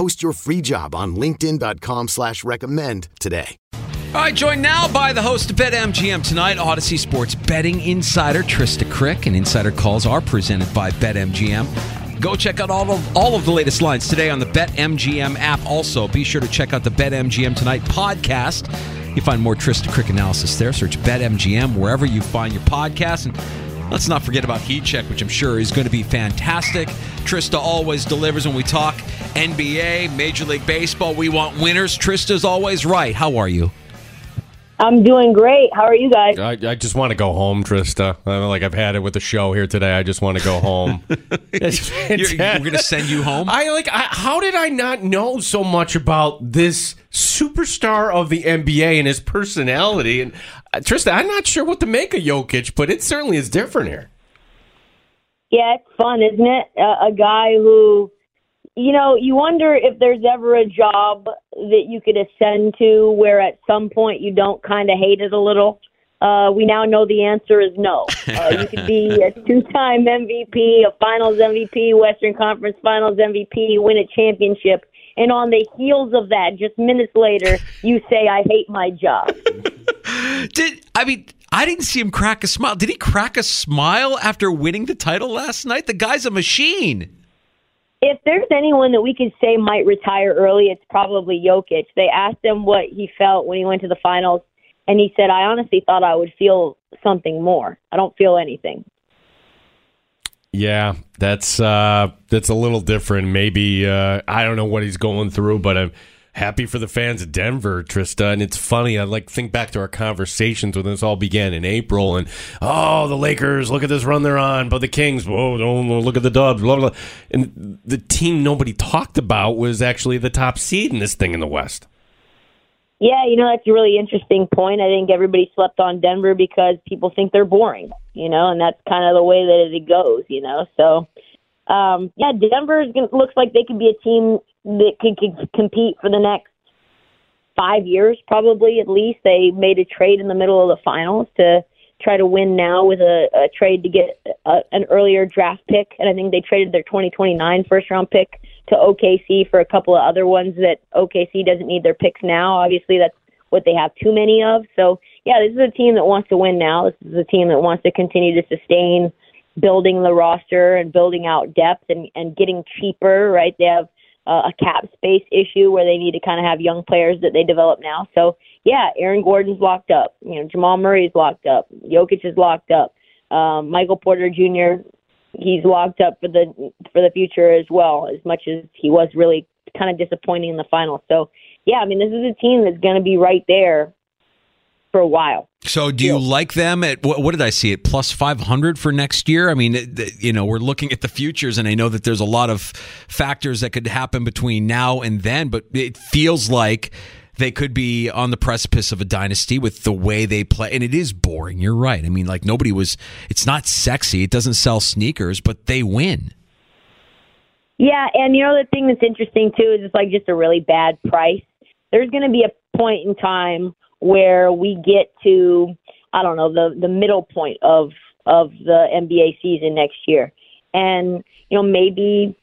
Post your free job on linkedin.com slash recommend today. All right, joined now by the host of BetMGM tonight, Audacy Sports betting insider Trysta Krick, and insider calls are presented by BetMGM. Go check out all of all of the latest lines today on the BetMGM app. Also, be sure to check out the BetMGM Tonight podcast. You find more Trysta Krick analysis there. Search BetMGM wherever you find your podcast. And let's not forget about Heat Check, which I'm sure is going to be fantastic. Trysta always delivers when we talk NBA, Major League Baseball. We want winners. Trysta's always right. How are you? I'm doing great. How are you guys? I, I just want to go home, Trysta. I mean, like I've had it with the show here today. I just want to go home. It's You're, you're going to send you home? I like. I, how did I not know so much about this superstar of the NBA and his personality? And uh, Trysta, I'm not sure what to make of Jokic, but it certainly is different here. Yeah, it's fun, isn't it? Uh, a guy who, you know, you wonder if there's ever a job that you could ascend to where at some point you don't kind of hate it a little. Uh, we now know the answer is no. Uh, you could be a two-time MVP, a Finals MVP, Western Conference Finals MVP, win a championship, and on the heels of that, just minutes later, you say, "I hate my job." Did I mean I didn't see him crack a smile. Did he crack a smile after winning the title last night? The guy's a machine. If there's anyone that we could say might retire early, it's probably Jokic. They asked him what he felt when he went to the finals, and he said, "I honestly thought I would feel something more. I don't feel anything." Yeah, that's uh, that's a little different. Maybe uh, I don't know what he's going through, but I'm happy for the fans of Denver, Trysta. And it's funny. I like think back to our conversations when this all began in April, and oh, the Lakers, look at this run they're on, but the Kings, whoa, don't look at the Dubs, blah blah. And the team nobody talked about was actually the top seed in this thing in the West. Yeah, you know that's a really interesting point. I think everybody slept on Denver because people think they're boring, you know, and that's kind of the way that it goes, you know. So, um, yeah, Denver looks like they could be a team that could, compete for the next five years, probably at least. They made a trade in the middle of the finals to try to win now with a, a trade to get a, an earlier draft pick, and I think they traded their 2029 first round pick to OKC for a couple of other ones that OKC doesn't need their picks now. Obviously, that's what they have too many of. So, yeah, this is a team that wants to win now. This is a team that wants to continue to sustain building the roster and building out depth and, and getting cheaper, right? They have uh, a cap space issue where they need to kind of have young players that they develop now. So, yeah, Aaron Gordon's locked up. You know, Jamal Murray's locked up. Jokic is locked up. Um, Michael Porter Jr he's locked up for the for the future as well. As much as he was really kind of disappointing in the finals. So yeah, I mean this is a team that's going to be right there for a while. So, do you like them at what, what did I see at plus five hundred for next year? I mean, it- you know, we're looking at the futures, and I know that there's a lot of factors that could happen between now and then, but it feels like they could be on the precipice of a dynasty with the way they play. And it is boring. You're right. I mean, like nobody was. It's not sexy. It doesn't sell sneakers, but they win. Yeah, and you know the thing that's interesting too is it's like just a really bad price. There's going to be a point in time where we get to I don't know the the middle point of of the NBA season next year, and you know maybe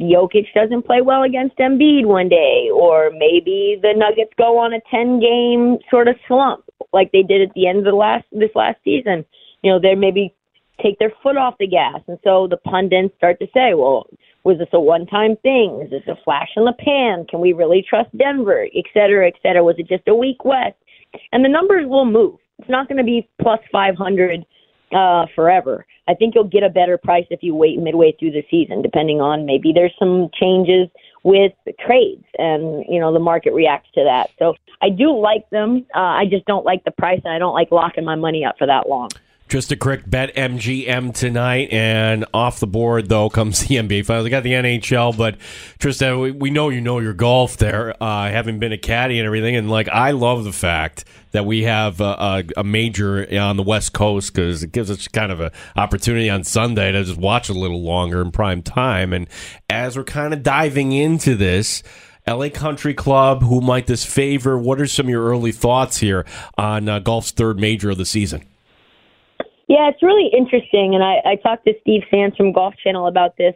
Jokic doesn't play well against Embiid one day, or maybe the Nuggets go on a 10 game sort of slump like they did at the end of the last this last season. You know, they maybe take their foot off the gas, and so the pundits start to say, "Well, was this a one time thing? Is this a flash in the pan? Can we really trust Denver, et cetera, et cetera? Was it just a weak West?" And the numbers will move. It's not going to be plus 500 uh, forever. I think you'll get a better price if you wait midway through the season, depending on maybe there's some changes with the trades and you know the market reacts to that. So I do like them. Uh, I just don't like the price, and I don't like locking my money up for that long. Trysta Krick, bet MGM tonight, and off the board though comes the NBA finals. I got the NHL, but Trysta, we, we know you know your golf there, uh, having been a caddy and everything, and like I love the fact that we have a, a, a major on the West Coast because it gives us kind of an opportunity on Sunday to just watch a little longer in prime time. And as we're kind of diving into this. LA Country Club, who might this favor? What are some of your early thoughts here on uh, golf's third major of the season? Yeah, it's really interesting, and I, I talked to Steve Sands from Golf Channel about this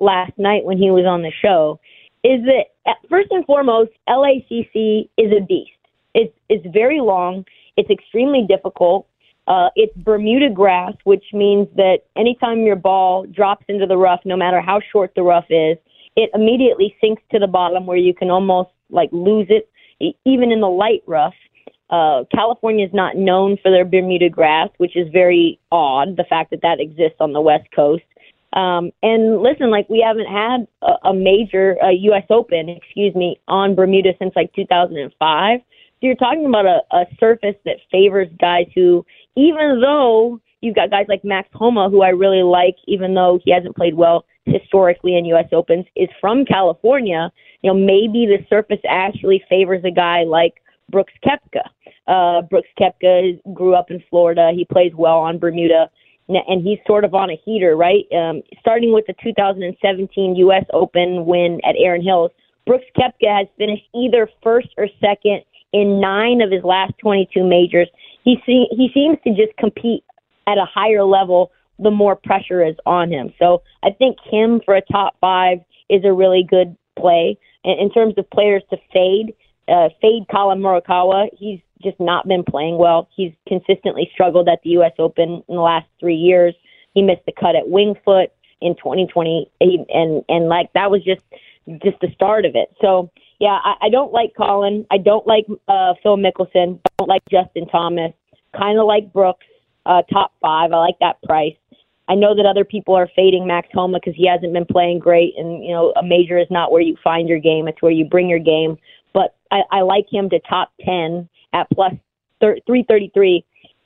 last night when he was on the show. Is that uh, first and foremost, LACC is a beast. It's it's very long. It's extremely difficult. Uh, it's Bermuda grass, which means that anytime your ball drops into the rough, no matter how short the rough is, it immediately sinks to the bottom where you can almost like lose it, even in the light rough. Uh, California is not known for their Bermuda grass, which is very odd. The fact that that exists on the West Coast. Um, and listen, like we haven't had a, a major uh, U.S. Open, excuse me, on Bermuda since like 2005. So you're talking about a, a surface that favors guys who, even though you've got guys like Max Homa, who I really like, even though he hasn't played well historically in U.S. Opens, is from California. You know, maybe the surface actually favors a guy like Brooks Koepka. Uh, Brooks Koepka grew up in Florida. He plays well on Bermuda, and he's sort of on a heater, right? Um, starting with the 2017 U.S. Open win at Erin Hills, Brooks Koepka has finished either first or second in nine of his last 22 majors. He see, he seems to just compete at a higher level the more pressure is on him. So I think him for a top five is a really good play. In terms of players to fade, uh, fade Collin Morikawa. He's just not been playing well. He's consistently struggled at the U.S. Open in the last three years. He missed the cut at Wingfoot in 2020, and and like that was just just the start of it. So yeah, I, I don't like Collin. I don't like uh, Phil Mickelson. I don't like Justin Thomas. Kind of like Brooks. Uh, top five. I like that price. I know that other people are fading Max Homa because he hasn't been playing great, and you know a major is not where you find your game; it's where you bring your game. I, I like him to top ten at plus thirty three,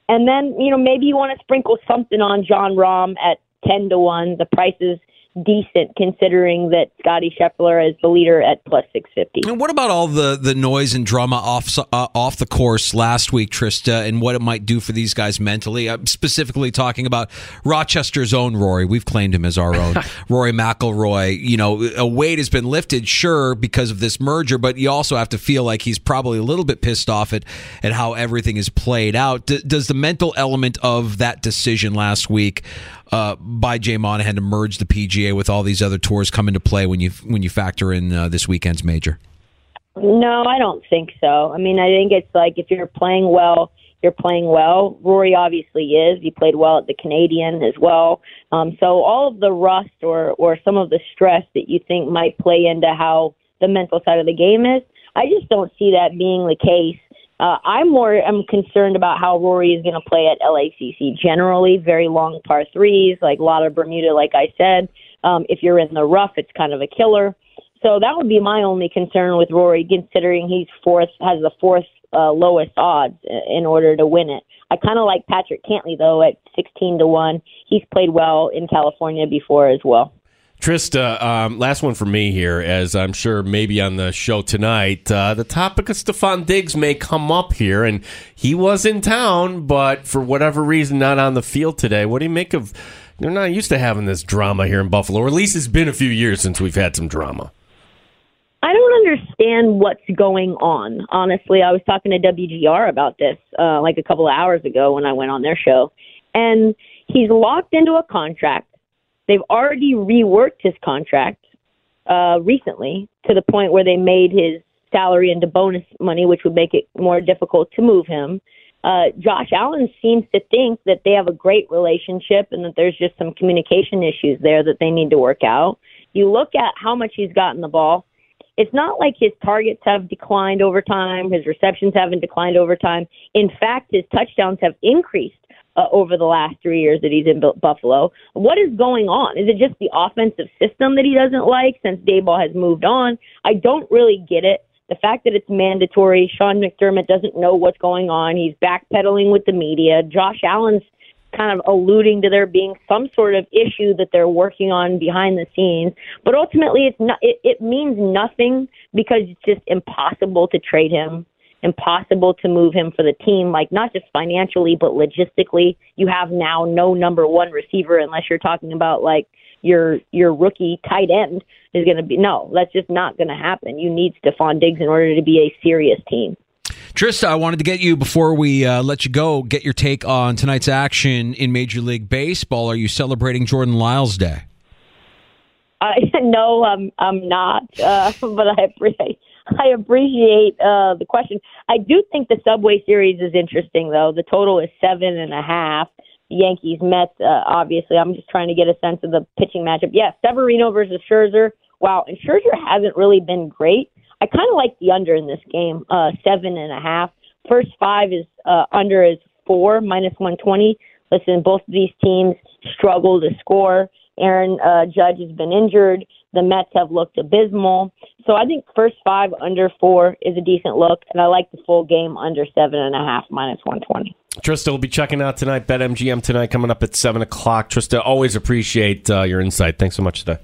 and then you know maybe you want to sprinkle something on Jon Rahm at ten to one. The price is decent considering that Scottie Scheffler is the leader at plus 650. And what about all the, the noise and drama off uh, off the course last week, Trysta, and what it might do for these guys mentally? I'm specifically talking about Rochester's own Rory. We've claimed him as our own Rory McIlroy. You know, a weight has been lifted, sure, because of this merger, but you also have to feel like he's probably a little bit pissed off at, at how everything is played out. D- does the mental element of that decision last week uh, by Jay Monahan to merge the PGA with all these other tours come into play when you when you factor in uh, this weekend's major? No, I don't think so. I mean, I think it's like if you're playing well, you're playing well. Rory obviously is. He played well at the Canadian as well. Um, so all of the rust or or some of the stress that you think might play into how the mental side of the game is, I just don't see that being the case uh, I'm more I'm concerned about how Rory is going to play at LACC. Generally, very long par threes, like a lot of Bermuda. Like I said, um, if you're in the rough, it's kind of a killer. So that would be my only concern with Rory, considering he's fourth, has the fourth uh, lowest odds in order to win it. I kind of like Patrick Cantlay though at 16 to one. He's played well in California before as well. Trysta, um, last one for me here, as I'm sure maybe on the show tonight, uh, the topic of Stefon Diggs may come up here, and he was in town, but for whatever reason, not on the field today. What do you make of? They're not used to having this drama here in Buffalo, or at least it's been a few years since we've had some drama. I don't understand what's going on. Honestly, I was talking to WGR about this uh, like a couple of hours ago when I went on their show, and he's locked into a contract They've already reworked his contract uh, recently to the point where they made his salary into bonus money, which would make it more difficult to move him. Uh, Josh Allen seems to think that they have a great relationship and that there's just some communication issues there that they need to work out. You look at how much he's gotten the ball. it's not like his targets have declined over time, his receptions haven't declined over time. In fact, his touchdowns have increased uh, over the last three years that he's in Buffalo. What is going on? Is it just the offensive system that he doesn't like since Daboll has moved on? I don't really get it. The fact that it's mandatory, Sean McDermott doesn't know what's going on. He's backpedaling with the media. Josh Allen's kind of alluding to there being some sort of issue that they're working on behind the scenes. But ultimately, it's not. It, it means nothing because it's just impossible to trade him, impossible to move him for the team. Like not just financially, but logistically, you have now no number one receiver unless you're talking about like your your rookie tight end is going to be. No, that's just not going to happen. You need Stefon Diggs in order to be a serious team. Trysta, I wanted to get you before we uh, let you go, get your take on tonight's action in Major League Baseball. Are you celebrating Jordan Lyles Day? Uh, no, I'm I'm not, uh, but I appreciate I appreciate uh, the question. I do think the Subway Series is interesting, though. The total is seven and a half. Yankees Mets. Uh, obviously, I'm just trying to get a sense of the pitching matchup. Yeah, Severino versus Scherzer. Wow, and Scherzer hasn't really been great. I kind of like the under in this game, uh, seven and a half. First five is uh, under is four minus one twenty. Listen, both of these teams struggle to score. Aaron uh, Judge has been injured. The Mets have looked abysmal. So I think first five under four is a decent look, and I like the full game under seven and a half minus one twenty. Trysta will be checking out tonight. Bet MGM tonight coming up at seven o'clock. Trysta, always appreciate uh, your insight. Thanks so much today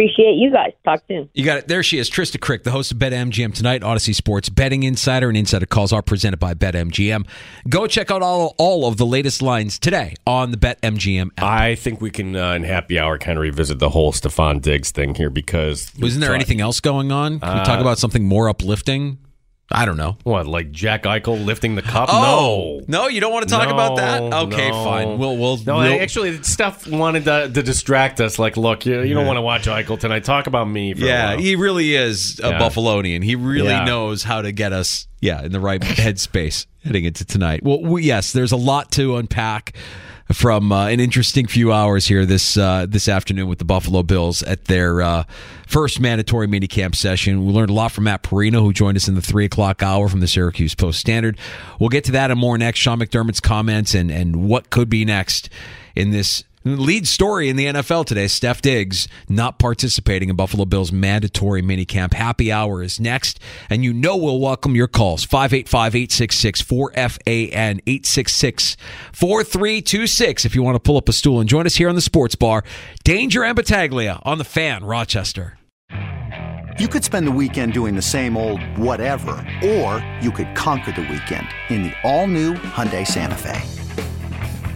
appreciate you guys. Talk soon. You got it. There she is, Trysta Krick, the host of BetMGM tonight, Audacy Sports Betting Insider and Insider Calls are presented by BetMGM. Go check out all, all of the latest lines today on the BetMGM app. I think we can, uh, in happy hour, kind of revisit the whole Stefon Diggs thing here because. Wasn't there anything else going on? Can we talk uh, about something more uplifting? I don't know. What, like Jack Eichel lifting the cup? Oh, no, no, you don't want to talk no, about that. Okay, no. fine. We'll, we'll. No, we'll, actually, Steph wanted to, to, distract us. Like, look, you, you don't want to watch Eichel tonight. Talk about me. yeah, he really is a yeah. Buffalonian. He really yeah. knows how to get us, yeah, in the right headspace heading into tonight. Well, we, yes, there's a lot to unpack from uh, an interesting few hours here this uh, this afternoon with the Buffalo Bills at their uh, first mandatory minicamp session. We learned a lot from Matt Parrino, who joined us in the three o'clock hour from the Syracuse Post Standard. We'll get to that and more next. Sean McDermott's comments and and what could be next in this Lead story in the NFL today Steph Diggs not participating in Buffalo Bills' mandatory minicamp. Happy hour is next, and you know we'll welcome your calls 585 866 4FAN 866 4326 if you want to pull up a stool and join us here on the sports bar. Danger and Battaglia on the fan, Rochester. You could spend the weekend doing the same old whatever, or you could conquer the weekend in the all new Hyundai Santa Fe.